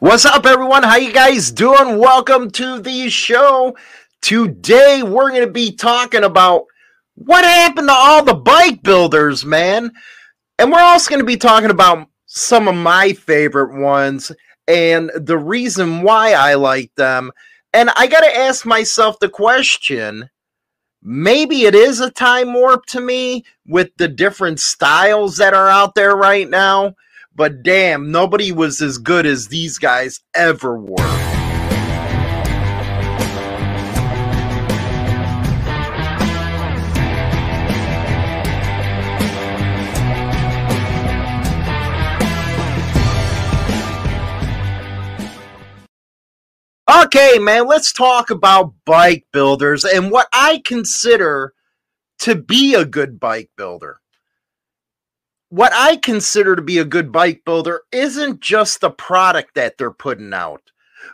What's up, everyone? How you guys doing? Welcome to the show. Today, we're going to be talking about what happened to all the bike builders, man. And we're also going to be talking about some of my favorite ones and the reason why I like them. And I got to ask myself the question maybe it is a time warp to me with the different styles that are out there right now but damn, nobody was as good as these guys ever were. Okay, man, let's talk about bike builders and what I consider to be a good bike builder what I consider to be a good bike builder isn't just the product that they're putting out,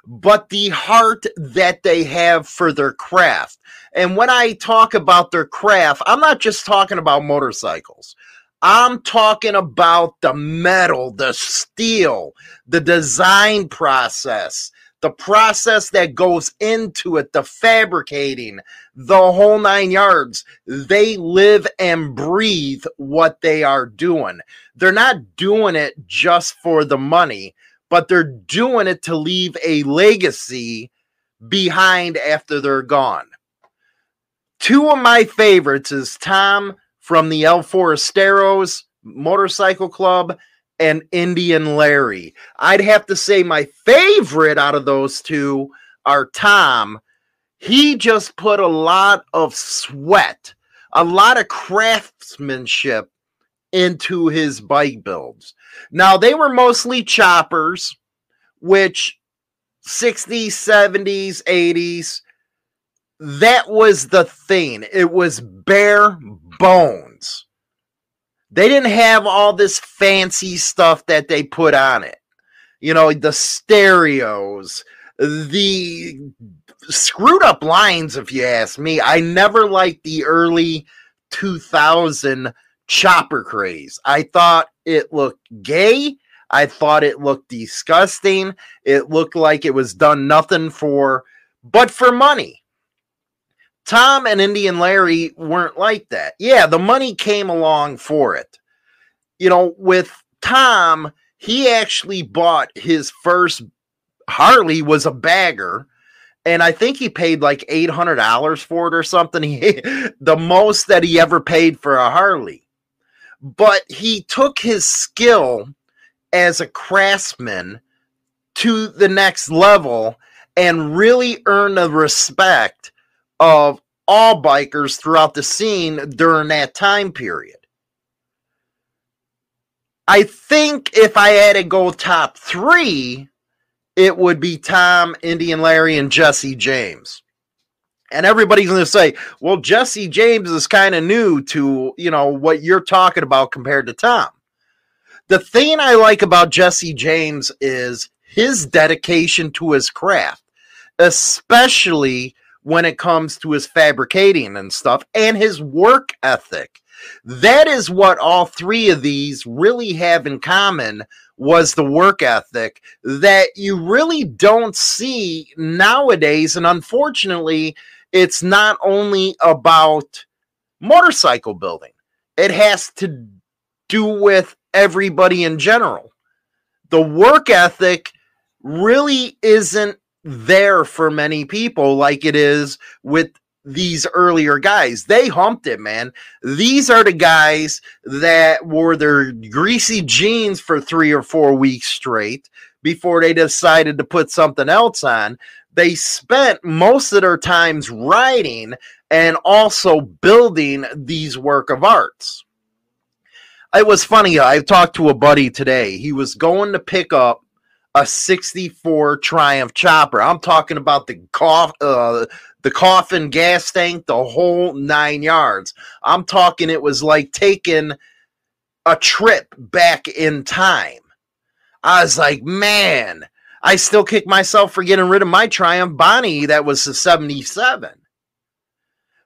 but the heart that they have for their craft. And when I talk about their craft, I'm not just talking about motorcycles. I'm talking about the metal, the steel, the design process, the process that goes into it, the fabricating, the whole nine yards. They live and breathe what they are doing. They're not doing it just for the money, but they're doing it to leave a legacy behind after they're gone. Two of my favorites is Tom from the El Forasteros Motorcycle Club and Indian Larry. I'd have to say my favorite out of those two are Tom. He just put a lot of sweat, a lot of craftsmanship into his bike builds. Now, they were mostly choppers, which 60s, 70s, 80s, that was the thing. It was bare bones. They didn't have all this fancy stuff that they put on it. You know, the stereos, the screwed up lines, if you ask me. I never liked the early 2000 chopper craze. I thought it looked gay. I thought it looked disgusting. It looked like it was done nothing for but for money. Tom and Indian Larry weren't like that. Yeah, the money came along for it. You know, with Tom, he actually bought his first Harley was a bagger and I think he paid like $800 for it or something. He the most that he ever paid for a Harley. But he took his skill as a craftsman to the next level and really earned the respect of all bikers throughout the scene during that time period. I think if I had to go top three, it would be Tom, Indian Larry, and Jesse James. And everybody's going to say, well, Jesse James is kind of new to, you know, what you're talking about compared to Tom. The thing I like about Jesse James is his dedication to his craft, especially when it comes to his fabricating and stuff and his work ethic. That is what all three of these really have in common was the work ethic that you really don't see nowadays and unfortunately it's not only about motorcycle building. It has to do with everybody in general. The work ethic really isn't there for many people like it is with these earlier guys. They humped it, man. These are the guys that wore their greasy jeans for three or four weeks straight before they decided to put something else on. They spent most of their times writing and also building these work of arts. It was funny. I talked to a buddy today. He was going to pick up a 64 Triumph chopper. I'm talking about the cough, uh, the coffin gas tank, the whole nine yards. I'm talking it was like taking a trip back in time. I was like, man, I still kick myself for getting rid of my Triumph Bonnie that was the 77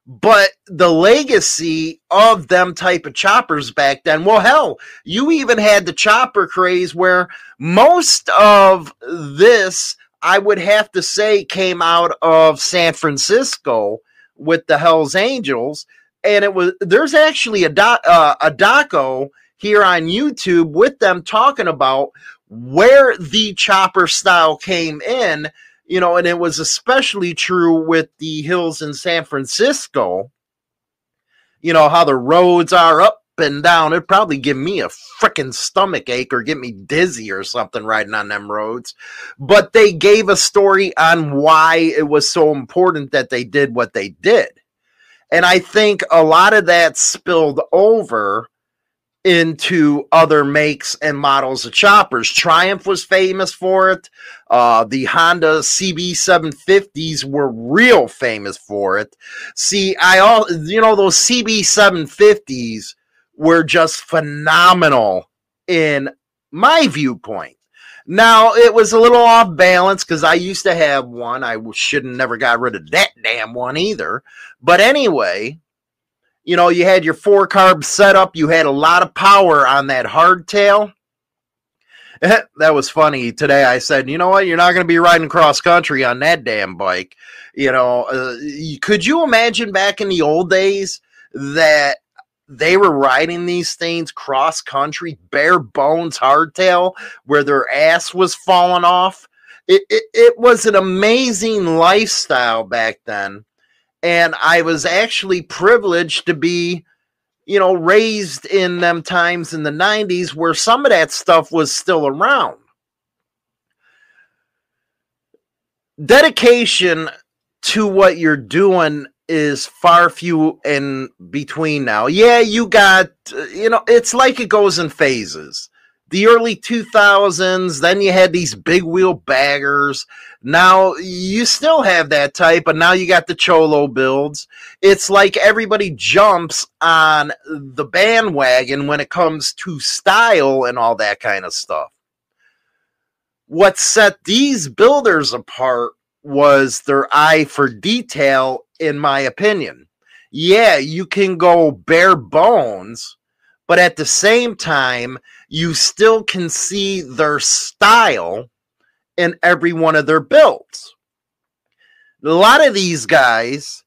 but the legacy of them type of choppers back then well hell you even had the chopper craze where most of this i would have to say came out of san francisco with the hells angels and it was there's actually a doc, uh, a doco here on youtube with them talking about where the chopper style came in you know, and it was especially true with the hills in San Francisco. You know, how the roads are up and down. It'd probably give me a freaking stomach ache or get me dizzy or something riding on them roads. But they gave a story on why it was so important that they did what they did. And I think a lot of that spilled over into other makes and models of choppers. Triumph was famous for it. Uh, the Honda CB750s were real famous for it. See, I all you know those CB750s were just phenomenal in my viewpoint. Now it was a little off balance because I used to have one. I should have never got rid of that damn one either. But anyway, you know, you had your four carb setup, you had a lot of power on that hardtail. that was funny today. I said, you know what? You're not going to be riding cross country on that damn bike. You know, uh, could you imagine back in the old days that they were riding these things cross country, bare bones hardtail, where their ass was falling off? It, it, it was an amazing lifestyle back then and I was actually privileged to be, you know, raised in them times in the 90s where some of that stuff was still around. Dedication to what you're doing is far few in between now. Yeah, you got, you know, it's like it goes in phases the early 2000s. Then you had these big wheel baggers. Now you still have that type, but now you got the Cholo builds. It's like everybody jumps on the bandwagon when it comes to style and all that kind of stuff. What set these builders apart was their eye for detail, in my opinion. Yeah, you can go bare bones, but at the same time, you still can see their style in every one of their builds. A lot of these guys,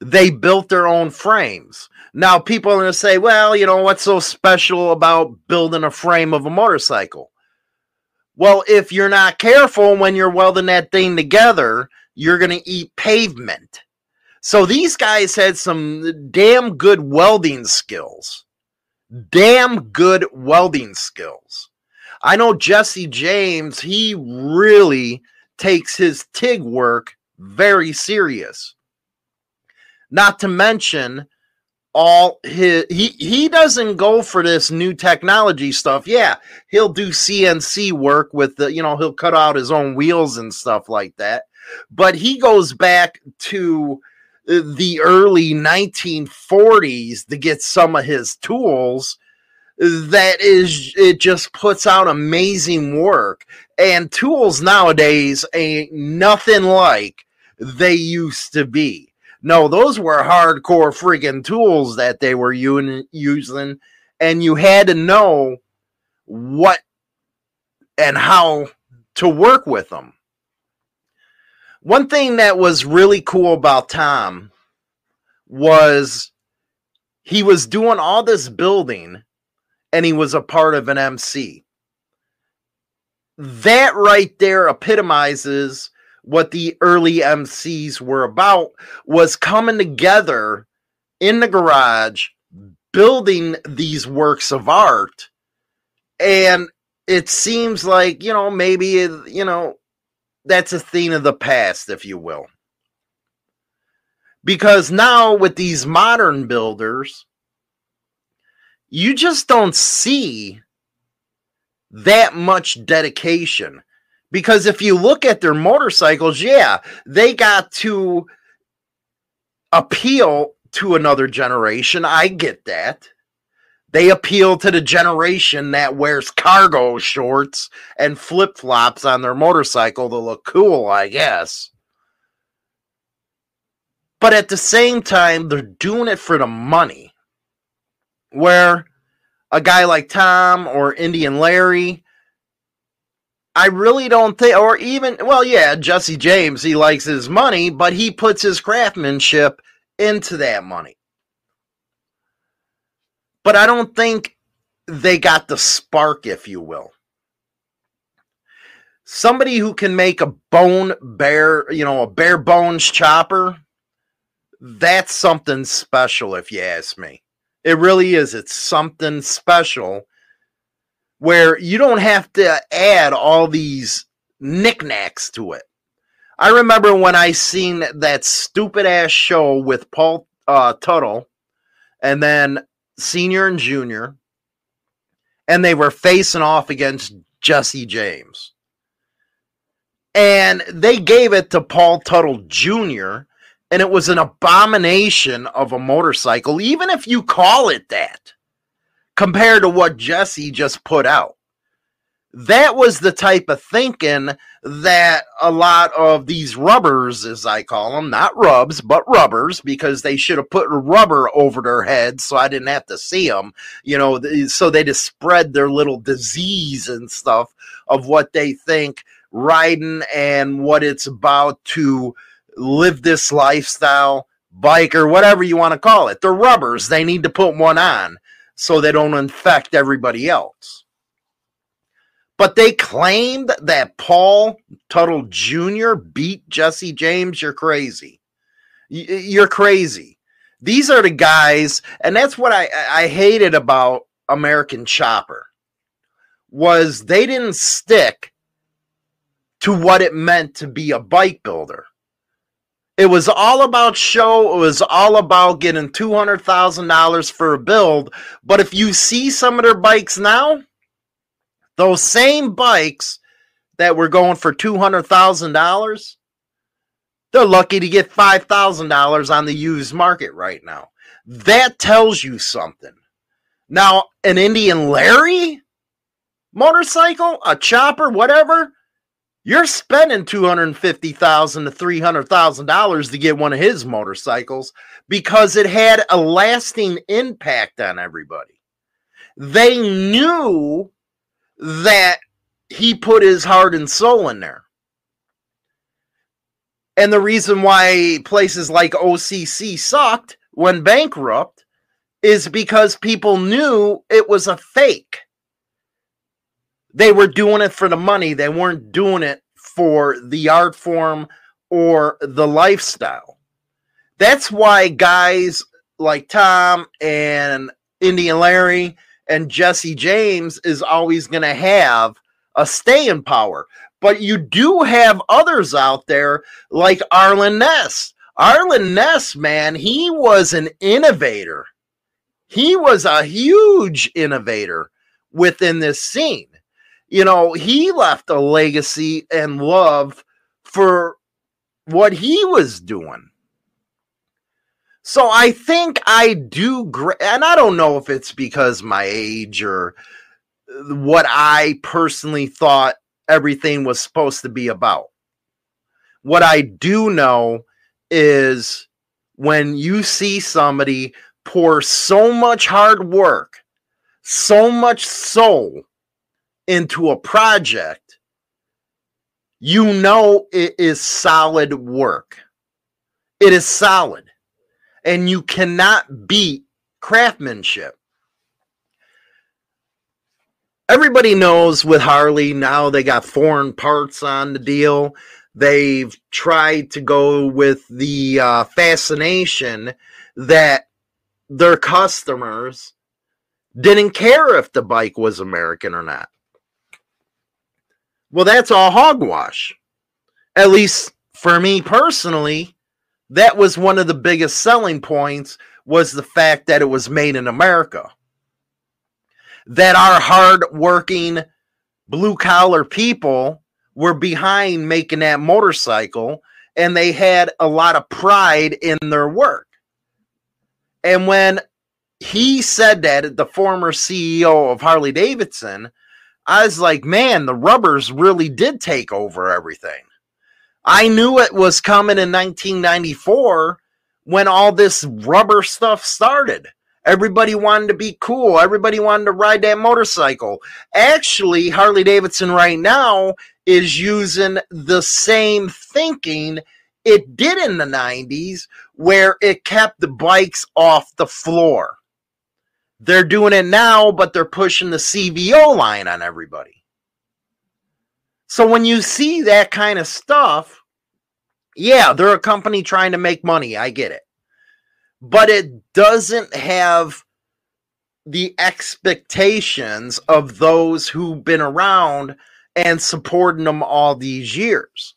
they built their own frames. Now, people are going to say, well, you know, what's so special about building a frame of a motorcycle? Well, if you're not careful when you're welding that thing together, you're going to eat pavement. So these guys had some damn good welding skills damn good welding skills. I know Jesse James, he really takes his TIG work very serious. Not to mention all his he he doesn't go for this new technology stuff. Yeah, he'll do CNC work with the, you know, he'll cut out his own wheels and stuff like that. But he goes back to the early 1940s to get some of his tools that is it just puts out amazing work. And tools nowadays ain't nothing like they used to be. No those were hardcore freaking tools that they were using and you had to know what and how to work with them one thing that was really cool about Tom was he was doing all this building and he was a part of an MC. That right there epitomizes what the early MCs were about was coming together in the garage building these works of art and it seems like you know maybe you know that's a thing of the past, if you will. Because now with these modern builders, you just don't see that much dedication. Because if you look at their motorcycles, yeah, they got to appeal to another generation. I get that. They appeal to the generation that wears cargo shorts and flip flops on their motorcycle to look cool, I guess. But at the same time, they're doing it for the money. Where a guy like Tom or Indian Larry, I really don't think, or even, well, yeah, Jesse James, he likes his money, but he puts his craftsmanship into that money. But I don't think they got the spark, if you will. Somebody who can make a bone bare, you know, a bare bones chopper, that's something special, if you ask me. It really is. It's something special where you don't have to add all these knickknacks to it. I remember when I seen that stupid ass show with Paul uh, Teutul and then Senior and Junior, and they were facing off against Jesse James. And they gave it to Paul Teutul Jr., and it was an abomination of a motorcycle, even if you call it that, compared to what Jesse just put out that was the type of thinking that a lot of these rubbers, as I call them, not rubs, but rubbers, because they should have put rubber over their heads so I didn't have to see them, you know, so they just spread their little disease and stuff of what they think riding and what it's about to live this lifestyle, bike, or whatever you want to call it. They're rubbers. They need to put one on so they don't infect everybody else. But they claimed that Paul Teutul Jr. beat Jesse James. You're crazy. You're crazy. These are the guys, and that's what I, I hated about American Chopper was they didn't stick to what it meant to be a bike builder. It was all about show. It was all about getting $200,000 for a build. But if you see some of their bikes now, those same bikes that were going for $200,000, they're lucky to get $5,000 on the used market right now. That tells you something. Now, an Indian Larry motorcycle, a chopper, whatever, you're spending $250,000 to $300,000 to get one of his motorcycles because it had a lasting impact on everybody. They knew that he put his heart and soul in there. And the reason why places like OCC sucked when bankrupt is because people knew it was a fake. They were doing it for the money, they weren't doing it for the art form or the lifestyle. That's why guys like Tom and Indian Larry and Jesse James is always going to have a staying power. But you do have others out there like Arlen Ness. Arlen Ness, man, he was an innovator. He was a huge innovator within this scene. You know, he left a legacy and love for what he was doing. So I think I do, and I don't know if it's because my age or uh, what I personally thought everything was supposed to be about. What I do know is when you see somebody pour so much hard work, so much soul into a project, you know it is solid work. It is solid and you cannot beat craftsmanship. Everybody knows with Harley now they got foreign parts on the deal. They've tried to go with the uh, fascination that their customers didn't care if the bike was American or not. Well, that's all hogwash. At least for me personally, that was one of the biggest selling points was the fact that it was made in America. That our hard-working blue collar people were behind making that motorcycle and they had a lot of pride in their work. And when he said that, the former CEO of Harley Davidson, I was like, man, the rubbers really did take over everything. I knew it was coming in 1994 when all this rubber stuff started. Everybody wanted to be cool. Everybody wanted to ride that motorcycle. Actually, Harley Davidson right now is using the same thinking it did in the 90s, where it kept the bikes off the floor. They're doing it now, but they're pushing the CVO line on everybody. So when you see that kind of stuff, yeah, they're a company trying to make money. I get it. But it doesn't have the expectations of those who've been around and supporting them all these years.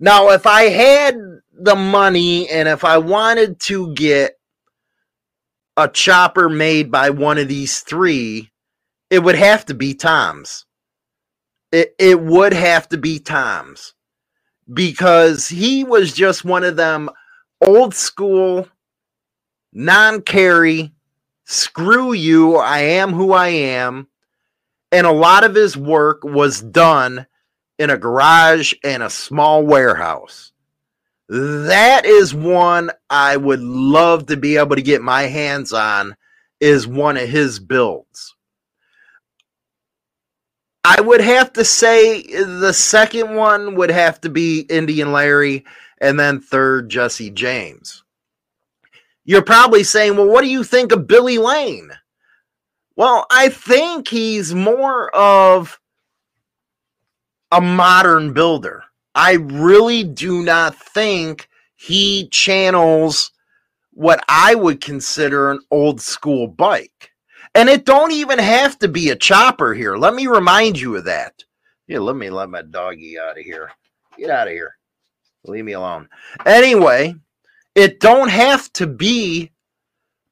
Now, if I had the money and if I wanted to get a chopper made by one of these three, it would have to be Tom's. It, it would have to be Tom's because he was just one of them old school, non carry, screw you, I am who I am. And a lot of his work was done in a garage and a small warehouse. That is one I would love to be able to get my hands on is one of his builds. I would have to say the second one would have to be Indian Larry and then third Jesse James. You're probably saying, "Well, what do you think of Billy Lane?" Well, I think he's more of a modern builder. I really do not think he channels what I would consider an old school bike. And it don't even have to be a chopper here. Let me remind you of that. Yeah, let me let my doggy out of here. Get out of here. Leave me alone. Anyway, it don't have to be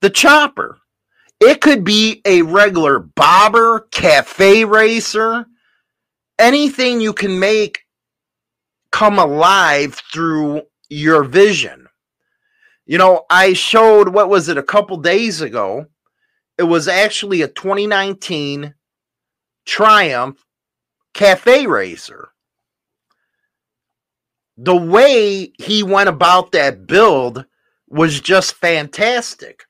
the chopper. It could be a regular bobber, cafe racer, anything you can make come alive through your vision. You know, I showed what was it a couple days ago? It was actually a 2019 Triumph Cafe Racer. The way he went about that build was just fantastic.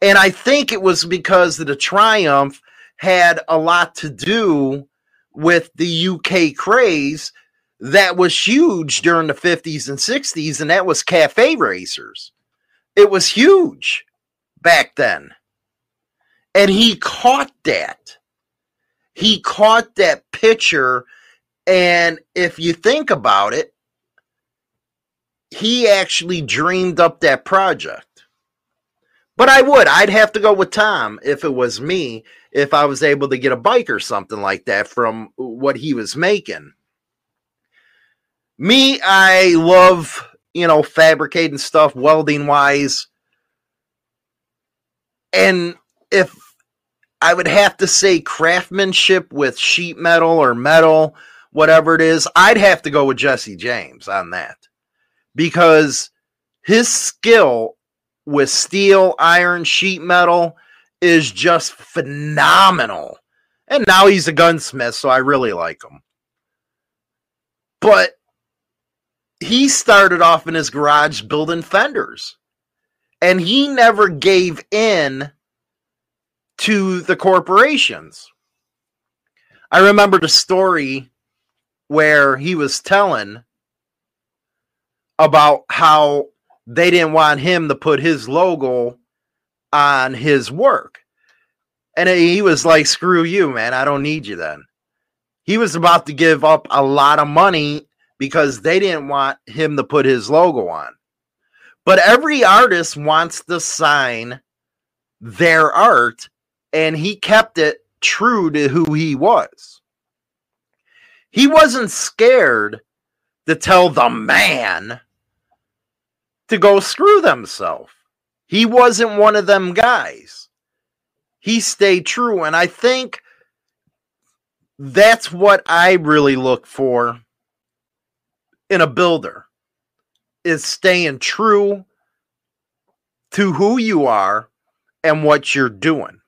And I think it was because the Triumph had a lot to do with the UK craze that was huge during the 50s and 60s, and that was cafe racers. It was huge back then. And he caught that. He caught that picture. And if you think about it, he actually dreamed up that project. But I would. I'd have to go with Tom if it was me, if I was able to get a bike or something like that from what he was making me, I love, you know, fabricating stuff, welding wise. And if I would have to say craftsmanship with sheet metal or metal, whatever it is, I'd have to go with Jesse James on that because his skill with steel, iron, sheet metal is just phenomenal. And now he's a gunsmith, so I really like him. But he started off in his garage building fenders and he never gave in to the corporations. I remember a story where he was telling about how they didn't want him to put his logo on his work. And he was like, screw you, man. I don't need you then. He was about to give up a lot of money because they didn't want him to put his logo on. But every artist wants to sign their art, and he kept it true to who he was. He wasn't scared to tell the man to go screw themselves. He wasn't one of them guys. He stayed true. And I think that's what I really look for in a builder is staying true to who you are and what you're doing.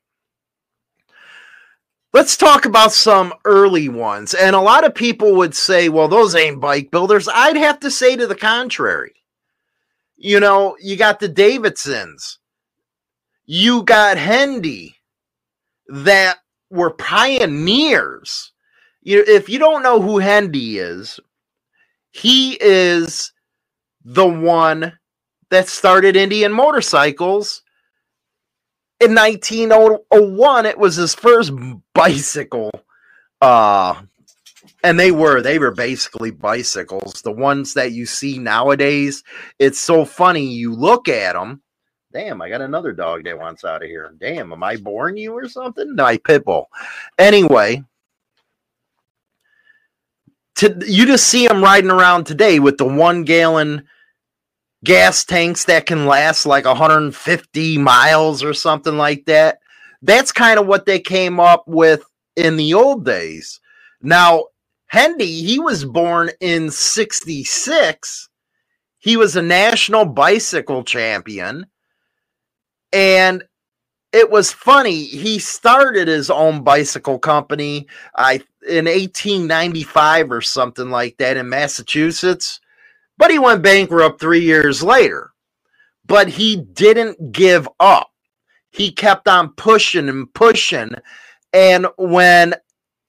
Let's talk about some early ones. And a lot of people would say, well, those ain't bike builders. I'd have to say to the contrary. You know, you got the Davidsons, you got Hendee that were pioneers. You, if you don't know who Hendee is, he is the one that started Indian motorcycles in 1901 it was his first bicycle uh and they were they were basically bicycles. The ones that you see nowadays it's so funny you look at them damn i got another dog that wants out of here. Damn am i boring you or something? No i pitbull. Anyway to, you just see them riding around today with the one gallon gas tanks that can last like 150 miles or something like that. That's kind of what they came up with in the old days. Now, Hendee, he was born in 66. He was a national bicycle champion. And it was funny. He started his own bicycle company I in 1895 or something like that in Massachusetts but he went bankrupt three years later. But he didn't give up. He kept on pushing and pushing. And when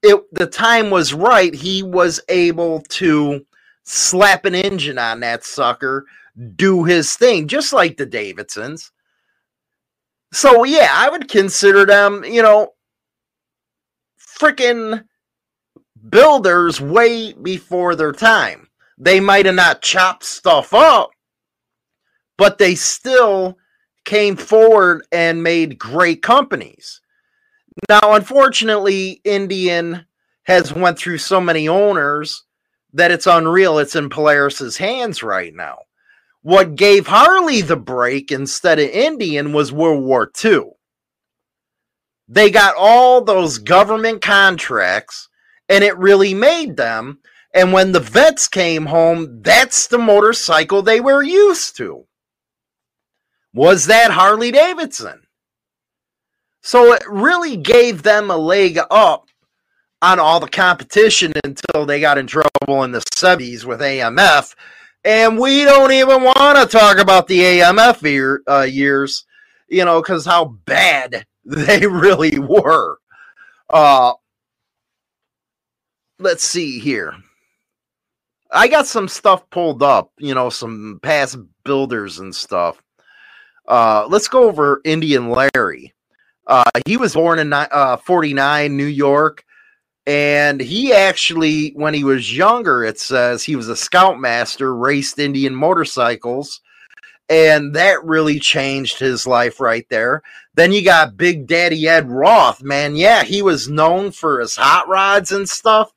it the time was right, he was able to slap an engine on that sucker, do his thing, just like the Davidsons. So yeah, I would consider them, you know, freaking builders way before their time. They might have not chopped stuff up, but they still came forward and made great companies. Now, unfortunately, Indian has went through so many owners that it's unreal. It's in Polaris's hands right now. What gave Harley the break instead of Indian was World War II. They got all those government contracts, and it really made them and when the vets came home, that's the motorcycle they were used to. Was that Harley Davidson? So it really gave them a leg up on all the competition until they got in trouble in the 70s with AMF. And we don't even want to talk about the AMF year, uh, years, you know, because how bad they really were. Uh, let's see here. I got some stuff pulled up, you know, some past builders and stuff. Uh, let's go over Indian Larry. Uh, he was born in uh, 49, New York. And he actually, when he was younger, it says he was a scoutmaster, raced Indian motorcycles. And that really changed his life right there. Then you got Big Daddy Ed Roth, man. Yeah, he was known for his hot rods and stuff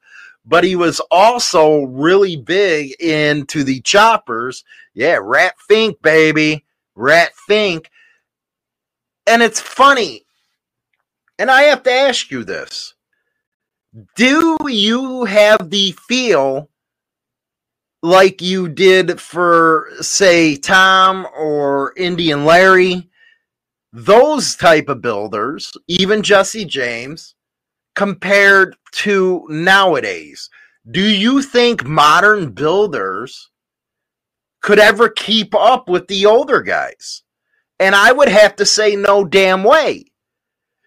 but he was also really big into the choppers. Yeah, Rat Fink, baby. Rat Fink. And it's funny. And I have to ask you this. Do you have the feel like you did for, say, Tom or Indian Larry? Those type of builders, even Jesse James, compared to nowadays. Do you think modern builders could ever keep up with the older guys? And I would have to say no damn way.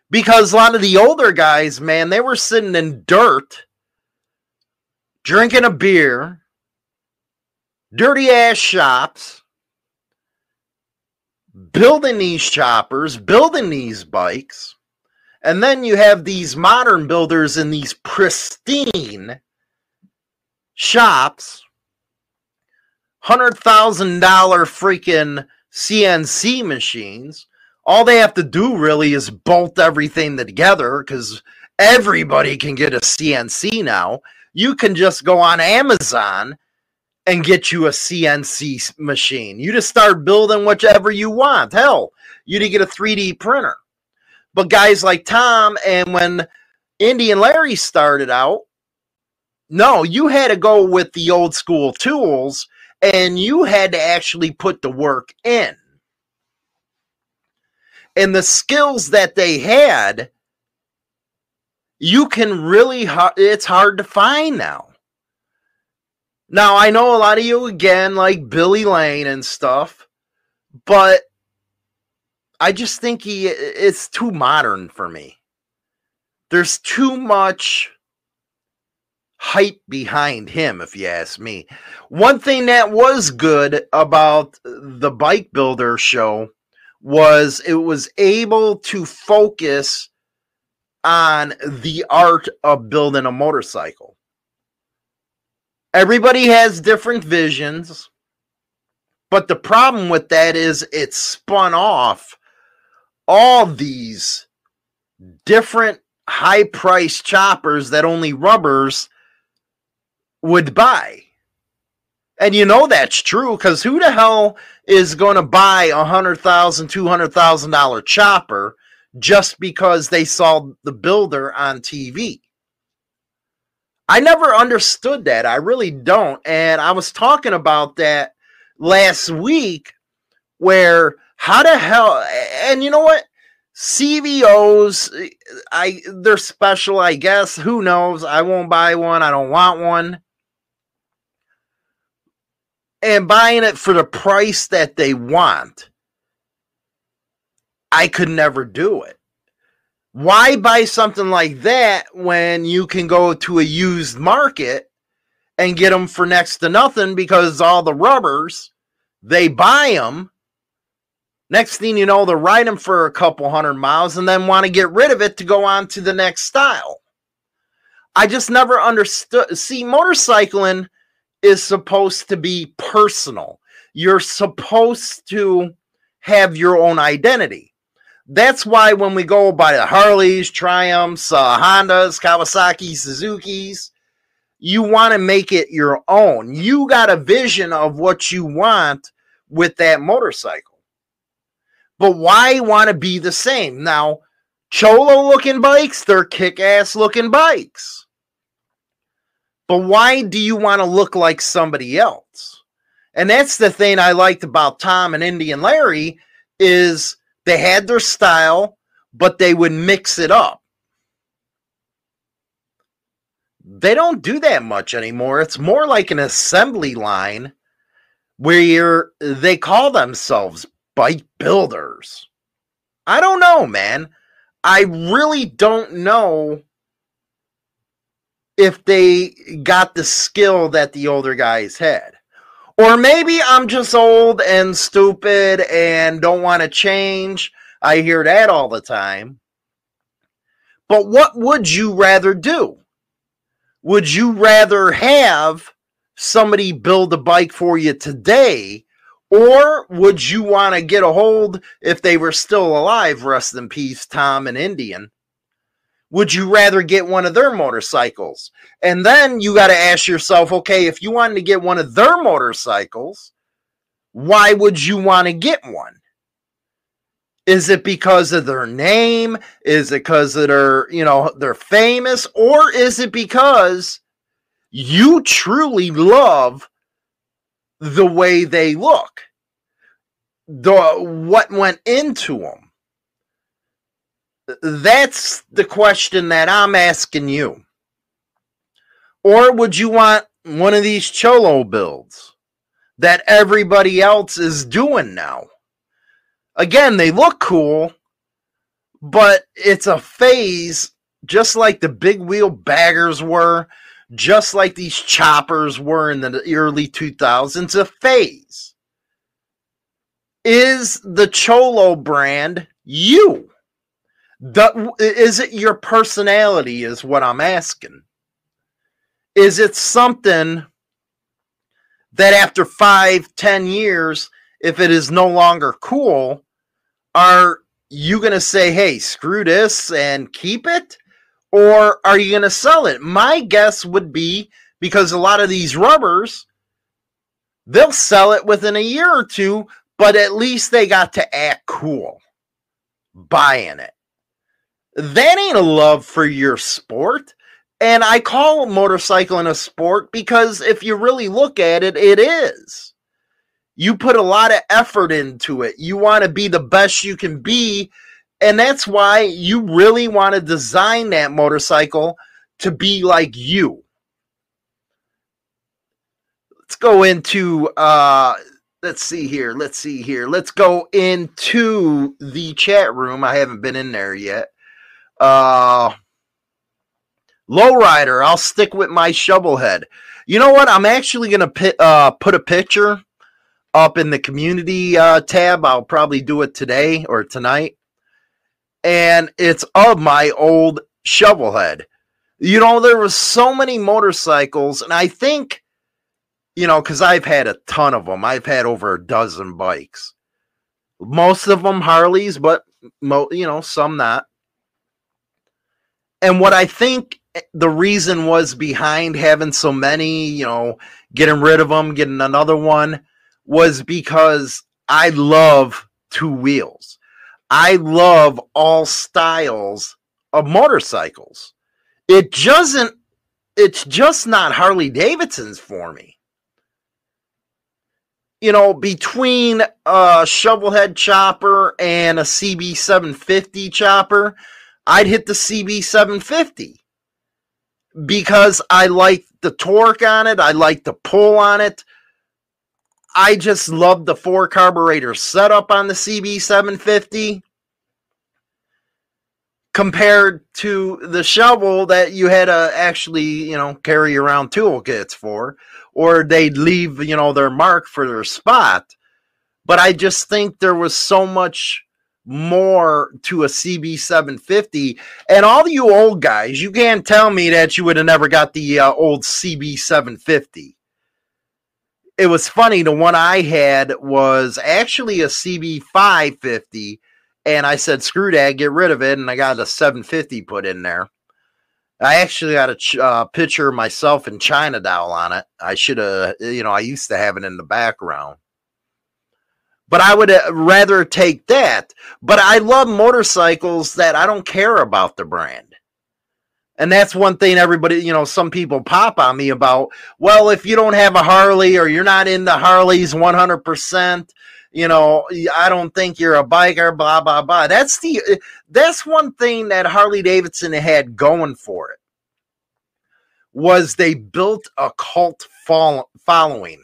Because a lot of the older guys, man, they were sitting in dirt, drinking a beer, dirty ass shops, building these choppers, building these bikes and then you have these modern builders in these pristine shops, $100,000 freaking CNC machines. All they have to do really is bolt everything together because everybody can get a CNC now. You can just go on Amazon and get you a CNC machine. You just start building whichever you want. Hell, you to get a 3D printer. But guys like Tom, and when Indian Larry started out, no, you had to go with the old school tools and you had to actually put the work in. And the skills that they had, you can really, it's hard to find now. Now, I know a lot of you again, like Billy Lane and stuff, but I just think he it's too modern for me. There's too much hype behind him, if you ask me. One thing that was good about the Bike Builder show was it was able to focus on the art of building a motorcycle everybody has different visions. But the problem with that is it spun off all these different high price choppers that only rubbers would buy. And you know that's true because who the hell is going to buy a hundred thousand, two hundred thousand dollar chopper just because they saw the builder on TV? I never understood that. I really don't. And I was talking about that last week where how the hell and you know what? CVOs I they're special, I guess. Who knows? I won't buy one. I don't want one. And buying it for the price that they want. I could never do it why buy something like that when you can go to a used market and get them for next to nothing because all the rubbers they buy them next thing you know they ride them for a couple hundred miles and then want to get rid of it to go on to the next style i just never understood see motorcycling is supposed to be personal you're supposed to have your own identity that's why when we go by the Harleys, Triumphs, uh, Hondas, Kawasaki, Suzuki's, you want to make it your own. You got a vision of what you want with that motorcycle. But why want to be the same? Now, Cholo looking bikes, they're kick ass looking bikes. But why do you want to look like somebody else? And that's the thing I liked about Tom and Indian Larry is they had their style, but they would mix it up. They don't do that much anymore. It's more like an assembly line where they call themselves bike builders. I don't know, man. I really don't know if they got the skill that the older guys had. Or maybe I'm just old and stupid and don't want to change. I hear that all the time. But what would you rather do? Would you rather have somebody build a bike for you today? Or would you want to get a hold if they were still alive? Rest in peace, Tom and Indian would you rather get one of their motorcycles? And then you got to ask yourself, okay, if you wanted to get one of their motorcycles, why would you want to get one? Is it because of their name? Is it because of their, you know, they're famous? Or is it because you truly love the way they look? The what went into them? That's the question that I'm asking you. Or would you want one of these Cholo builds that everybody else is doing now? Again, they look cool, but it's a phase just like the big wheel baggers were, just like these choppers were in the early 2000s, a phase. Is the Cholo brand you? The, is it your personality? Is what I'm asking. Is it something that after five, ten years, if it is no longer cool, are you going to say, hey, screw this and keep it? Or are you going to sell it? My guess would be because a lot of these rubbers, they'll sell it within a year or two, but at least they got to act cool buying it. that ain't a love for your sport. And I call motorcycling a sport because if you really look at it, it is. You put a lot of effort into it. You want to be the best you can be. And that's why you really want to design that motorcycle to be like you. Let's go into uh let's see here. Let's see here. Let's go into the chat room. I haven't been in there yet. Uh Lowrider, I'll stick with my shovel head. You know what? I'm actually going to put, uh, put a picture up in the community uh, tab. I'll probably do it today or tonight. And it's of my old shovel head. You know, there was so many motorcycles, and I think, you know, because I've had a ton of them. I've had over a dozen bikes. Most of them Harleys, but mo- you know, some not. And what I think eh, the reason was behind having so many, you know, getting rid of them, getting another one, was because I love two wheels. I love all styles of motorcycles. It doesn't, it's just not Harley Davidson's for me. You know, between a shovelhead chopper and a CB 750 chopper, I'd hit the CB 750 because I like the torque on it, I like the pull on it. I just love the four carburetor setup on the CB750 compared to the shovel that you had to actually, you know, carry around toolkits for, or they'd leave, you know, their mark for their spot. But I just think there was so much more to a CB750. And all you old guys, you can't tell me that you would have never got the uh, old CB750. It was funny. The one I had was actually a CB550. And I said, screw that, get rid of it. And I got a 750 put in there. I actually got a ch- uh, picture of myself in China doll on it. I should have, you know, I used to have it in the background but I would rather take that. But I love motorcycles that I don't care about the brand. And that's one thing everybody, you know, some people pop on me about. Well, if you don't have a Harley or you're not into Harleys 100%, you know, I don't think you're a biker, blah, blah, blah. That's the, uh, that's one thing that Harley Davidson had going for it was they built a cult following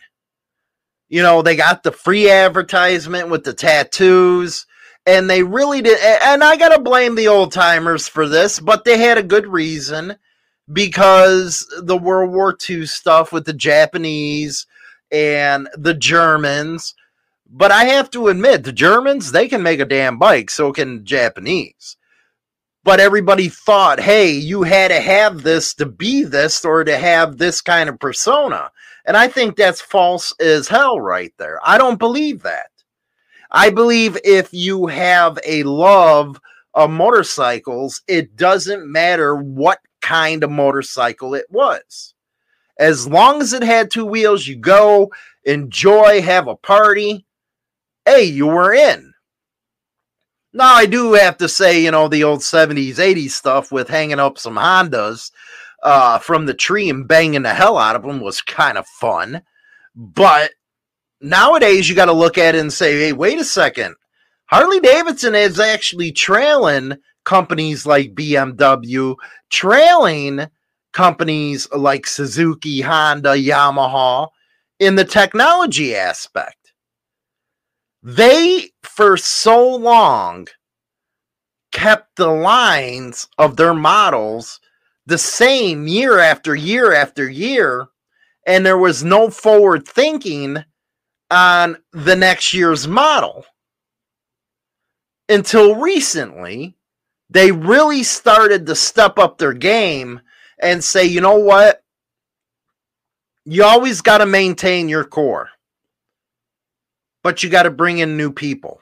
you know, they got the free advertisement with the tattoos, and they really did. And I got to blame the old timers for this, but they had a good reason because the World War II stuff with the Japanese and the Germans. But I have to admit, the Germans, they can make a damn bike, so can Japanese. But everybody thought, hey, you had to have this to be this or to have this kind of persona. And I think that's false as hell right there. I don't believe that. I believe if you have a love of motorcycles, it doesn't matter what kind of motorcycle it was. As long as it had two wheels, you go, enjoy, have a party. Hey, you were in. Now, I do have to say, you know, the old 70s, 80s stuff with hanging up some Hondas uh, from the tree and banging the hell out of them was kind of fun. But nowadays, you got to look at it and say, hey, wait a second. Harley Davidson is actually trailing companies like BMW, trailing companies like Suzuki, Honda, Yamaha in the technology aspect. They, for so long, kept the lines of their models the same year after year after year, and there was no forward thinking on the next year's model. Until recently, they really started to step up their game and say, you know what? You always got to maintain your core, but you got to bring in new people.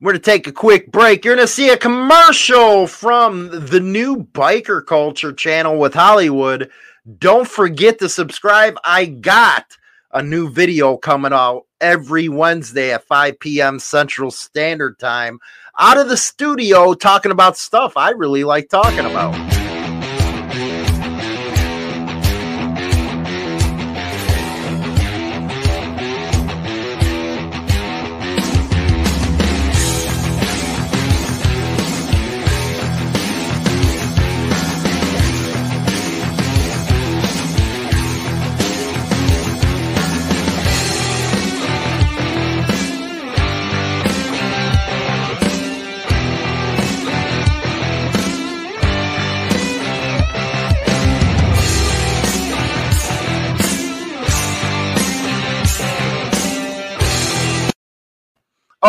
We're going to take a quick break. You're going to see a commercial from the new Biker Culture channel with Hollywood. Don't forget to subscribe. I got a new video coming out every Wednesday at 5 p.m. Central Standard Time out of the studio talking about stuff I really like talking about.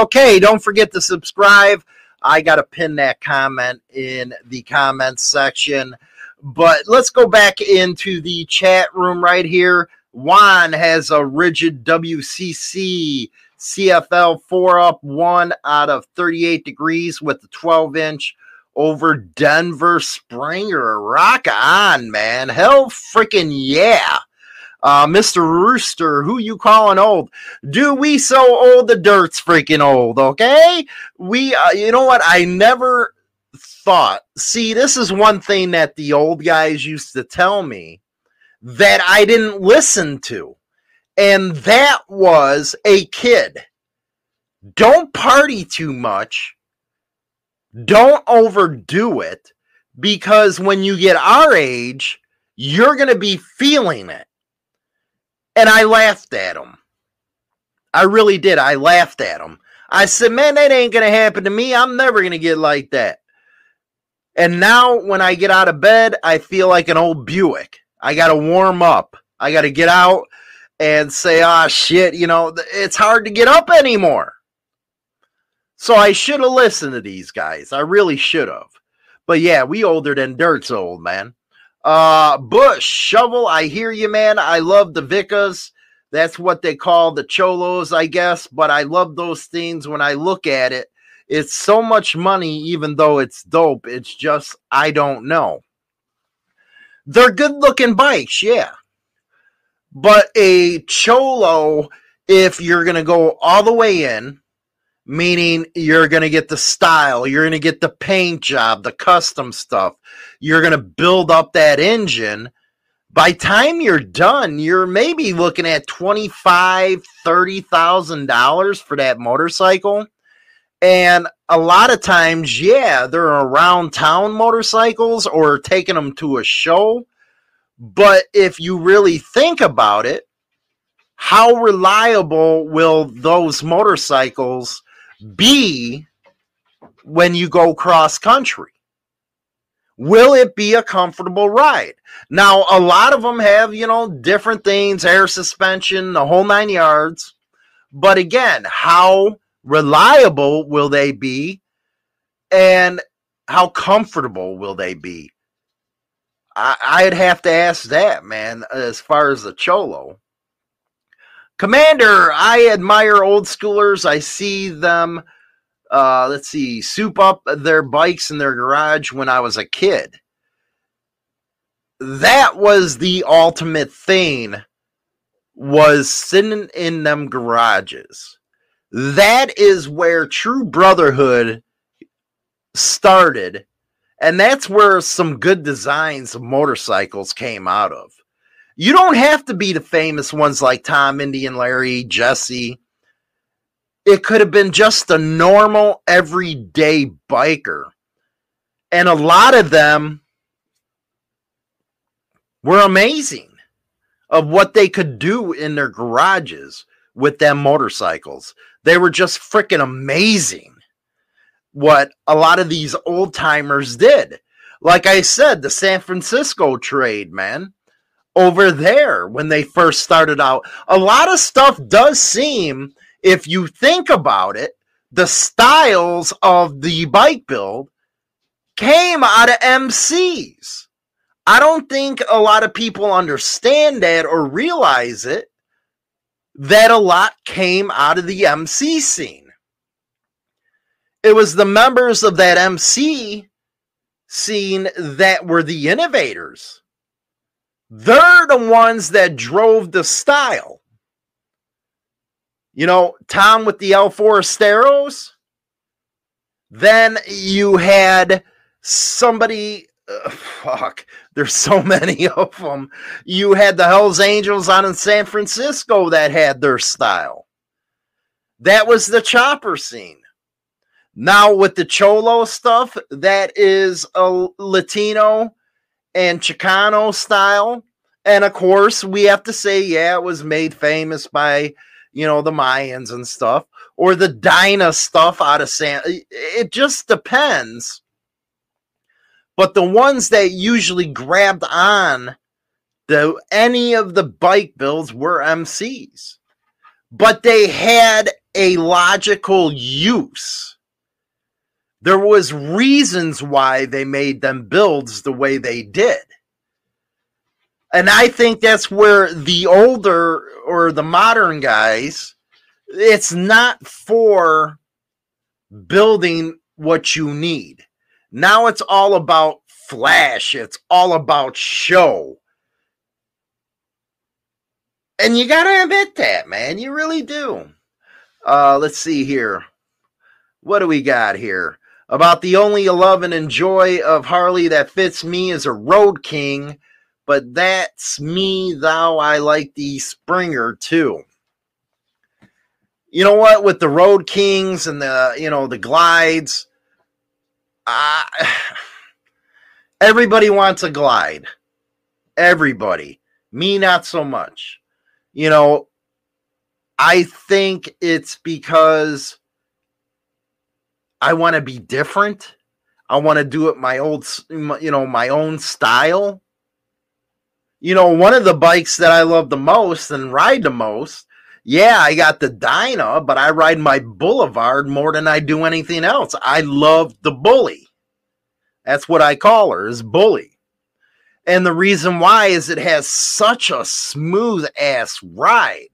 Okay, don't forget to subscribe. I got to pin that comment in the comments section. But let's go back into the chat room right here. Juan has a rigid WCC CFL 4 up 1 out of 38 degrees with the 12 inch over Denver Springer. Rock on, man. Hell freaking yeah. Uh, Mr. Rooster, who you calling old? Do we so old? The dirt's freaking old, okay? We, uh, you know what? I never thought. See, this is one thing that the old guys used to tell me that I didn't listen to. And that was a kid. Don't party too much. Don't overdo it because when you get our age, you're going to be feeling it. And I laughed at him. I really did. I laughed at him. I said, man, that ain't going to happen to me. I'm never going to get like that. And now when I get out of bed, I feel like an old Buick. I got to warm up. I got to get out and say, ah, shit, you know, it's hard to get up anymore. So I should have listened to these guys. I really should have. But yeah, we older than dirt's old, man. Uh, Bush, Shovel, I hear you, man. I love the Vicas. That's what they call the Cholos, I guess. But I love those things when I look at it. It's so much money, even though it's dope. It's just, I don't know. They're good looking bikes, yeah. But a Cholo, if you're going to go all the way in, meaning you're going to get the style, you're going to get the paint job, the custom stuff. You're going to build up that engine. By time you're done, you're maybe looking at twenty-five, thirty thousand dollars for that motorcycle. And a lot of times, yeah, they're around town motorcycles or taking them to a show. But if you really think about it, how reliable will those motorcycles be when you go cross country? Will it be a comfortable ride? Now, a lot of them have, you know, different things, air suspension, the whole nine yards. But again, how reliable will they be? And how comfortable will they be? I, would have to ask that, man, as far as the Cholo. Commander, I admire old schoolers. I see them, uh, let's see, soup up their bikes in their garage when I was a kid. That was the ultimate thing, was sitting in them garages. That is where true brotherhood started. And that's where some good designs of motorcycles came out of. You don't have to be the famous ones like Tom, Indian Larry, Jesse. It could have been just a normal, everyday biker. And a lot of them were amazing of what they could do in their garages with them motorcycles. They were just freaking amazing what a lot of these old timers did. Like I said, the San Francisco trade, man over there when they first started out. A lot of stuff does seem, if you think about it, the styles of the bike build came out of MCs. I don't think a lot of people understand that or realize it that a lot came out of the MC scene. It was the members of that MC scene that were the innovators they're the ones that drove the style. You know, Tom with the El Forasteros. Then you had somebody, uh, fuck, there's so many of them. You had the Hells Angels on in San Francisco that had their style. That was the chopper scene. Now with the Cholo stuff, that is a Latino and Chicano style. And of course, we have to say, yeah, it was made famous by, you know, the Mayans and stuff, or the Dyna stuff out of San. It just depends. But the ones that usually grabbed on the any of the bike builds were MCs. But they had a logical use. There was reasons why they made them builds the way they did. And I think that's where the older or the modern guys, it's not for building what you need. Now it's all about flash, it's all about show. And you got to admit that, man. You really do. Uh, let's see here. What do we got here? About the only love and enjoy of Harley that fits me is a Road King, but that's me, thou. I like the Springer too. You know what? With the Road Kings and the, you know, the glides, uh, everybody wants a glide. Everybody. Me, not so much. You know, I think it's because I want to be different. I want to do it my old, you know, my own style. You know, one of the bikes that I love the most and ride the most, yeah, I got the Dyna, but I ride my Boulevard more than I do anything else. I love the Bully. That's what I call her, is Bully. And the reason why is it has such a smooth ass ride.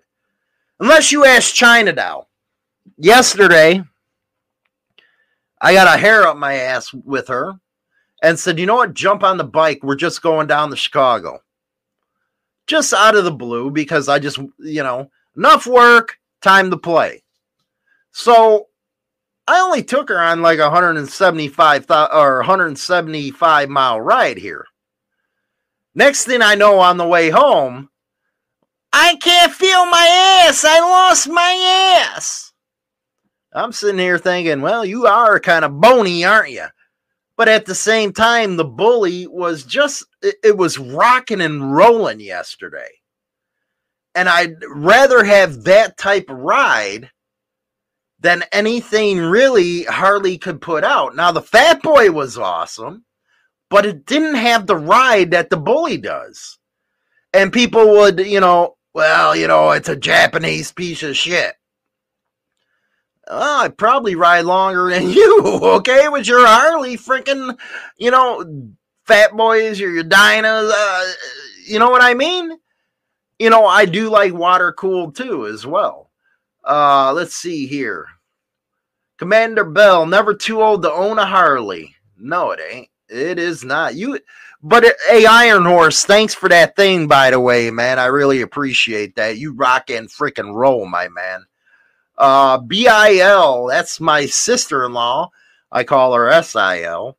Unless you ask China Doll. Yesterday, I got a hair up my ass with her and said, you know what? Jump on the bike. We're just going down to Chicago. Just out of the blue because I just, you know, enough work, time to play. So I only took her on like 175 or 175 mile ride here. Next thing I know on the way home, I can't feel my ass. I lost my ass. I'm sitting here thinking, well, you are kind of bony, aren't you? But at the same time, the bully was just, it, was rocking and rolling yesterday. And I'd rather have that type of ride than anything really Harley could put out. Now, the Fat Boy was awesome, but it didn't have the ride that the bully does. And people would, you know, well, you know, it's a Japanese piece of shit. Oh, I probably ride longer than you, okay? With your Harley freaking, you know, fat boys or your Dynas, uh, you know what I mean? You know, I do like water cooled too, as well. Uh, let's see here. Commander Bell, never too old to own a Harley. No, it ain't. It is not. You but hey, Iron Horse, thanks for that thing, by the way, man. I really appreciate that. You rock and freaking roll, my man. Uh, BIL, that's my sister in law. I call her SIL.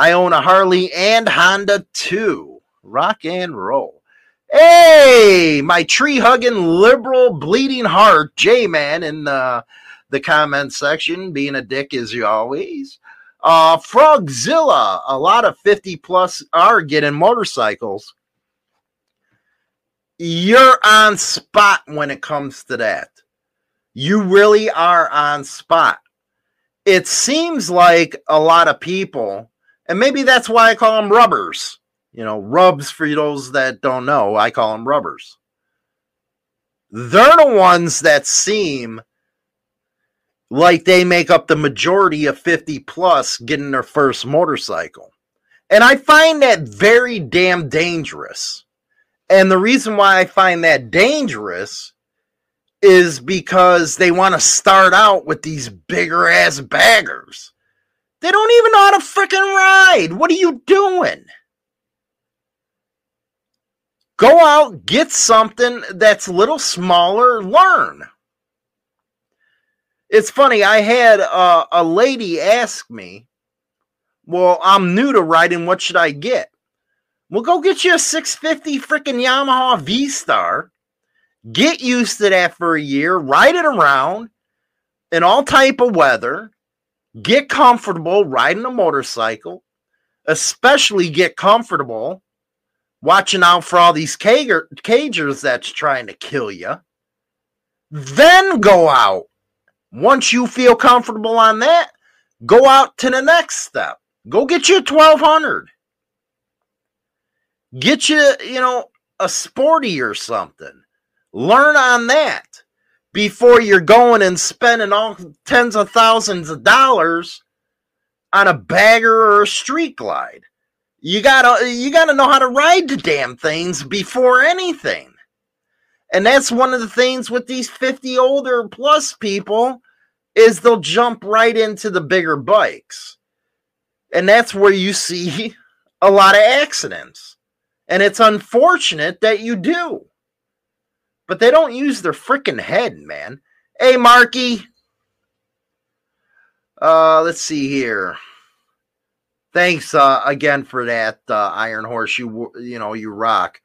I own a Harley and Honda too. Rock and roll. Hey, my tree hugging liberal bleeding heart, J Man, in the, the comment section, being a dick as you always. Uh, Frogzilla, a lot of 50 plus are getting motorcycles. You're on spot when it comes to that. You really are on spot. It seems like a lot of people, and maybe that's why I call them rubbers. You know, rubs for those that don't know, I call them rubbers. They're the ones that seem like they make up the majority of 50 plus getting their first motorcycle. And I find that very damn dangerous. And the reason why I find that dangerous is because they want to start out with these bigger ass baggers. They don't even know how to freaking ride. What are you doing? Go out, get something that's a little smaller, learn. It's funny. I had a, a lady ask me, "Well, I'm new to riding. What should I get?" Well, go get you a 650 freaking Yamaha V Star. Get used to that for a year. Ride it around in all type of weather. Get comfortable riding a motorcycle. Especially get comfortable watching out for all these cager, cagers that's trying to kill you. Then go out. Once you feel comfortable on that, go out to the next step. Go get you a 1200. Get you, you know, a sporty or something. Learn on that before you're going and spending all tens of thousands of dollars on a bagger or a street glide. You gotta you gotta know how to ride the damn things before anything. And that's one of the things with these 50 older plus people is they'll jump right into the bigger bikes. And that's where you see a lot of accidents. And it's unfortunate that you do. But they don't use their freaking head, man. Hey, Marky. Uh, let's see here. Thanks uh, again for that, uh, Iron Horse. You you know you rock.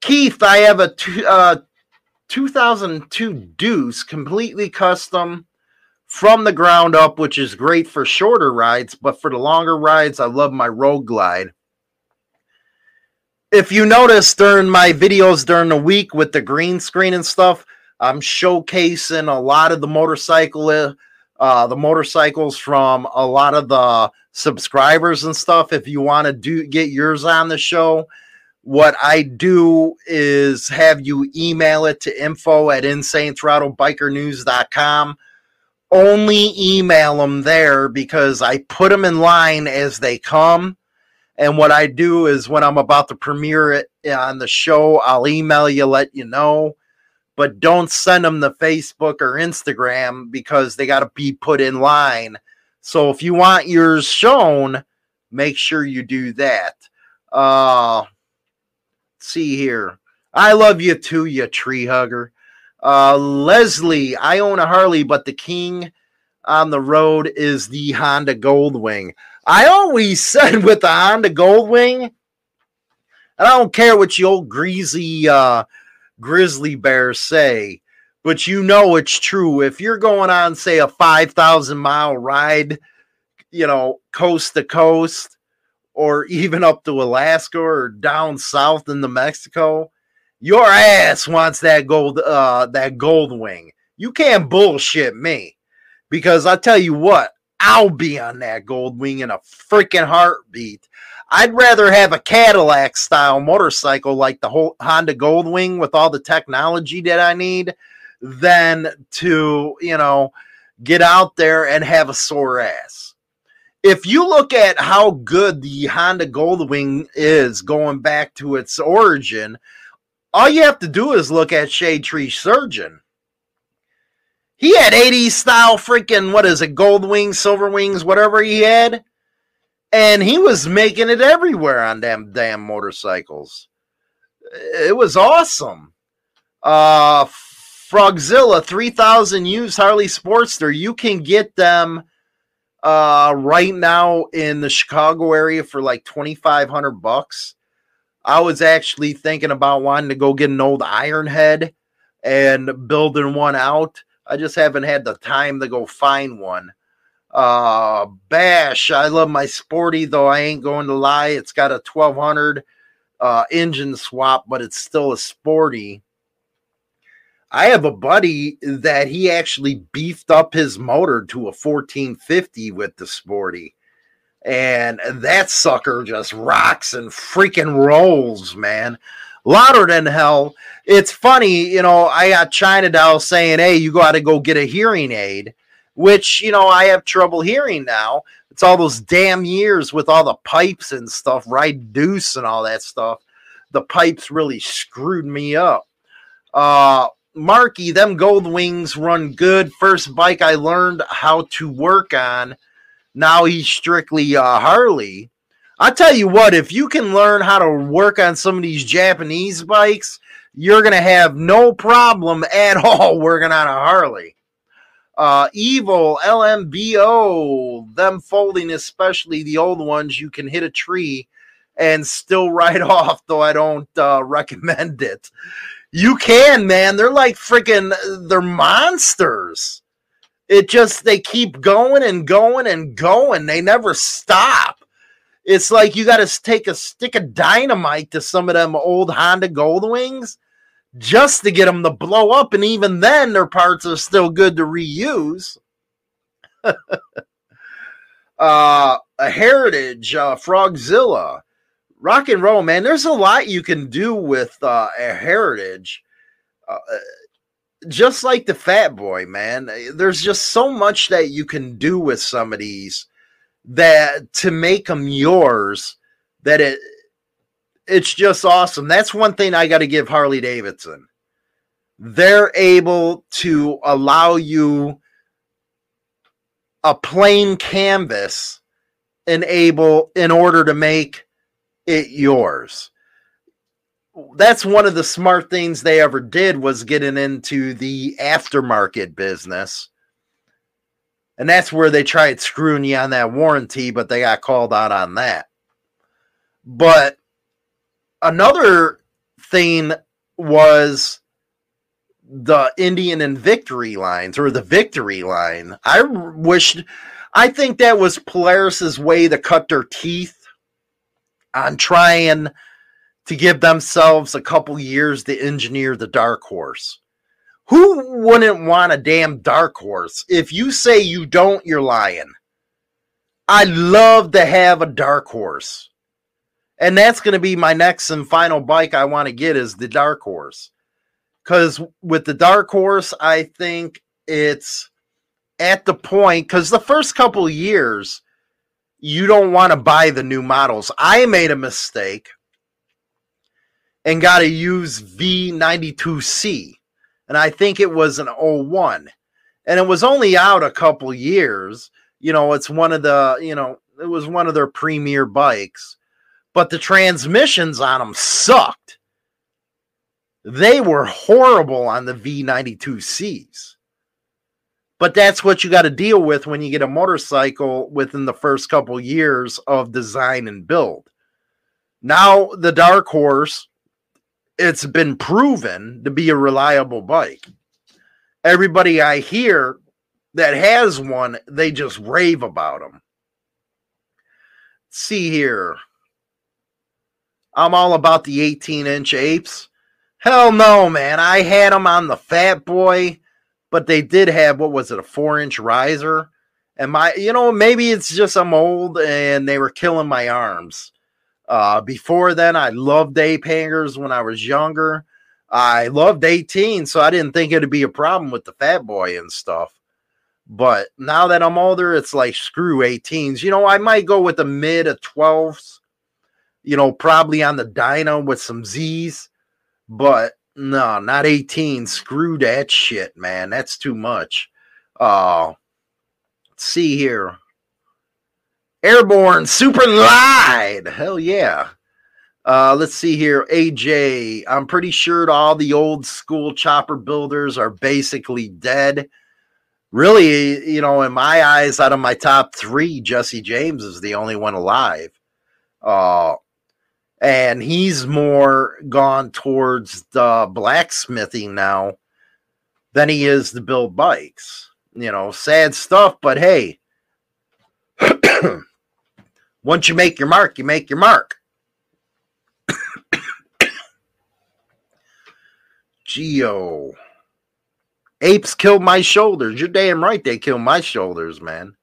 Keith, I have a two, uh, 2002 Deuce, completely custom from the ground up, which is great for shorter rides, but for the longer rides, I love my Road Glide. If you notice during my videos during the week with the green screen and stuff, I'm showcasing a lot of the motorcycle, uh, the motorcycles from a lot of the subscribers and stuff. If you want to do get yours on the show, what I do is have you email it to info at insanethrottlebikernews.com. Only email them there because I put them in line as they come. And what I do is when I'm about to premiere it on the show, I'll email you, let you know. But don't send them to Facebook or Instagram because they got to be put in line so if you want yours shown, make sure you do that. Uh see here. I love you too, you tree hugger. Uh Leslie, I own a Harley, but the king on the road is the Honda Goldwing. I always said with the Honda Goldwing, and I don't care what you old greasy uh grizzly bears say but you know it's true. If you're going on, say, a 5,000 mile ride, you know, coast to coast, or even up to Alaska or down south into Mexico, your ass wants that gold, uh, that gold wing. You can't bullshit me because I tell you what, I'll be on that gold wing in a freaking heartbeat. I'd rather have a Cadillac style motorcycle like the whole Honda Goldwing with all the technology that I need than to, you know, get out there and have a sore ass. If you look at how good the Honda Goldwing is going back to its origin, all you have to do is look at Shade Tree Surgeon. He had 80s style freaking, what is it, gold wings, silver wings, whatever he had. And he was making it everywhere on them damn motorcycles. It was awesome. Uh, Frogzilla 3000 used Harley Sportster. You can get them uh, right now in the Chicago area for like 2500 bucks. I was actually thinking about wanting to go get an old Ironhead and building one out. I just haven't had the time to go find one. Uh, Bash, I love my sporty, though I ain't going to lie. It's got a 1200 uh, engine swap, but it's still a sporty. I have a buddy that he actually beefed up his motor to a 1450 with the Sporty. And that sucker just rocks and freaking rolls, man. Louder than hell. It's funny, you know, I got China Doll saying, hey, you got to go get a hearing aid, which, you know, I have trouble hearing now. It's all those damn years with all the pipes and stuff, right? Deuce and all that stuff. The pipes really screwed me up. Uh, Marky, them gold wings run good. First bike I learned how to work on. Now he's strictly uh, Harley. I tell you what, if you can learn how to work on some of these Japanese bikes, you're going to have no problem at all working on a Harley. Uh, Evil, LMBO, them Goldwings, especially the old ones, you can hit a tree and still ride off, though I don't uh, recommend it. You can, man. They're like freaking, they're monsters. It just, they keep going and going and going. They never stop. It's like you got to take a stick of dynamite to some of them old Honda Goldwings just to get them to blow up. And even then, their parts are still good to reuse. uh, a Heritage, uh, Frogzilla, rock and roll, man. There's a lot you can do with uh, a Heritage. Uh, just like the Fat Boy, man. There's just so much that you can do with some of these that to make them yours that it it's just awesome. That's one thing I got to give Harley Davidson. They're able to allow you a plain canvas and able in order to make it yours. That's one of the smart things they ever did was getting into the aftermarket business. And that's where they tried screwing you on that warranty, but they got called out on that. But another thing was the Indian and Victory lines or the Victory line. I wished, I think that was Polaris's way to cut their teeth on trying to give themselves a couple years to engineer the Dark Horse. Who wouldn't want a damn Dark Horse? If you say you don't, you're lying. I love to have a Dark Horse. And that's going to be my next and final bike I want to get is the Dark Horse. Because with the Dark Horse, I think it's at the point, because the first couple years, you don't want to buy the new models. I made a mistake and got to use V92C. And I think it was an 01. And it was only out a couple years. You know, it's one of the, you know, it was one of their premier bikes but the transmissions on them sucked. They were horrible on the V92Cs. But that's what you got to deal with when you get a motorcycle within the first couple years of design and build. Now, the Dark Horse, it's been proven to be a reliable bike. Everybody I hear that has one, they just rave about them. see here. I'm all about the 18 inch apes. Hell no, man. I had them on the Fat Boy, but they did have, what was it, a four inch riser? And my, you know, maybe it's just I'm old and they were killing my arms. Uh, before then, I loved ape hangers when I was younger. I loved 18, so I didn't think it'd be a problem with the Fat Boy and stuff. But now that I'm older, it's like screw 18s. You know, I might go with the mid of 12s you know, probably on the Dyna with some Z's, but no, not 18. Screw that shit, man. That's too much. Uh, let's see here. Airborne Super Glide. Hell yeah. Uh, let's see here. AJ, I'm pretty sure all the old school chopper builders are basically dead. Really, you know, in my eyes, out of my top three, Jesse James is the only one alive. Uh, and he's more gone towards the blacksmithing now than he is to build bikes. You know, sad stuff, but hey, once you make your mark, you make your mark. Geo. Apes killed my shoulders. You're damn right they killed my shoulders, man.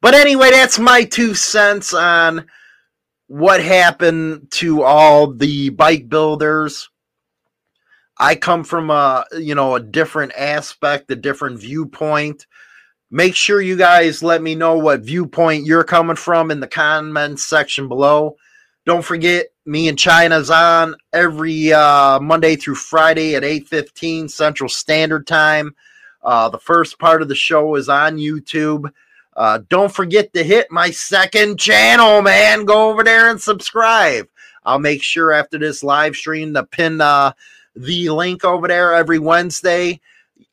But anyway, that's my two cents on what happened to all the bike builders. I come from a you know a different aspect, a different viewpoint. Make sure you guys let me know what viewpoint you're coming from in the comments section below. Don't forget, me and China's on every uh, Monday through Friday at 8:15 Central Standard Time. Uh, the first part of the show is on YouTube. Uh, don't forget to hit my second channel, man. Go over there and subscribe. I'll make sure after this live stream to pin uh, the link over there every Wednesday.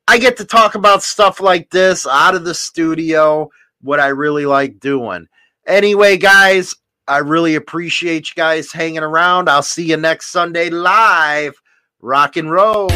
I get to talk about stuff like this out of the studio, what I really like doing. Anyway, guys, I really appreciate you guys hanging around. I'll see you next Sunday live. Rock and roll.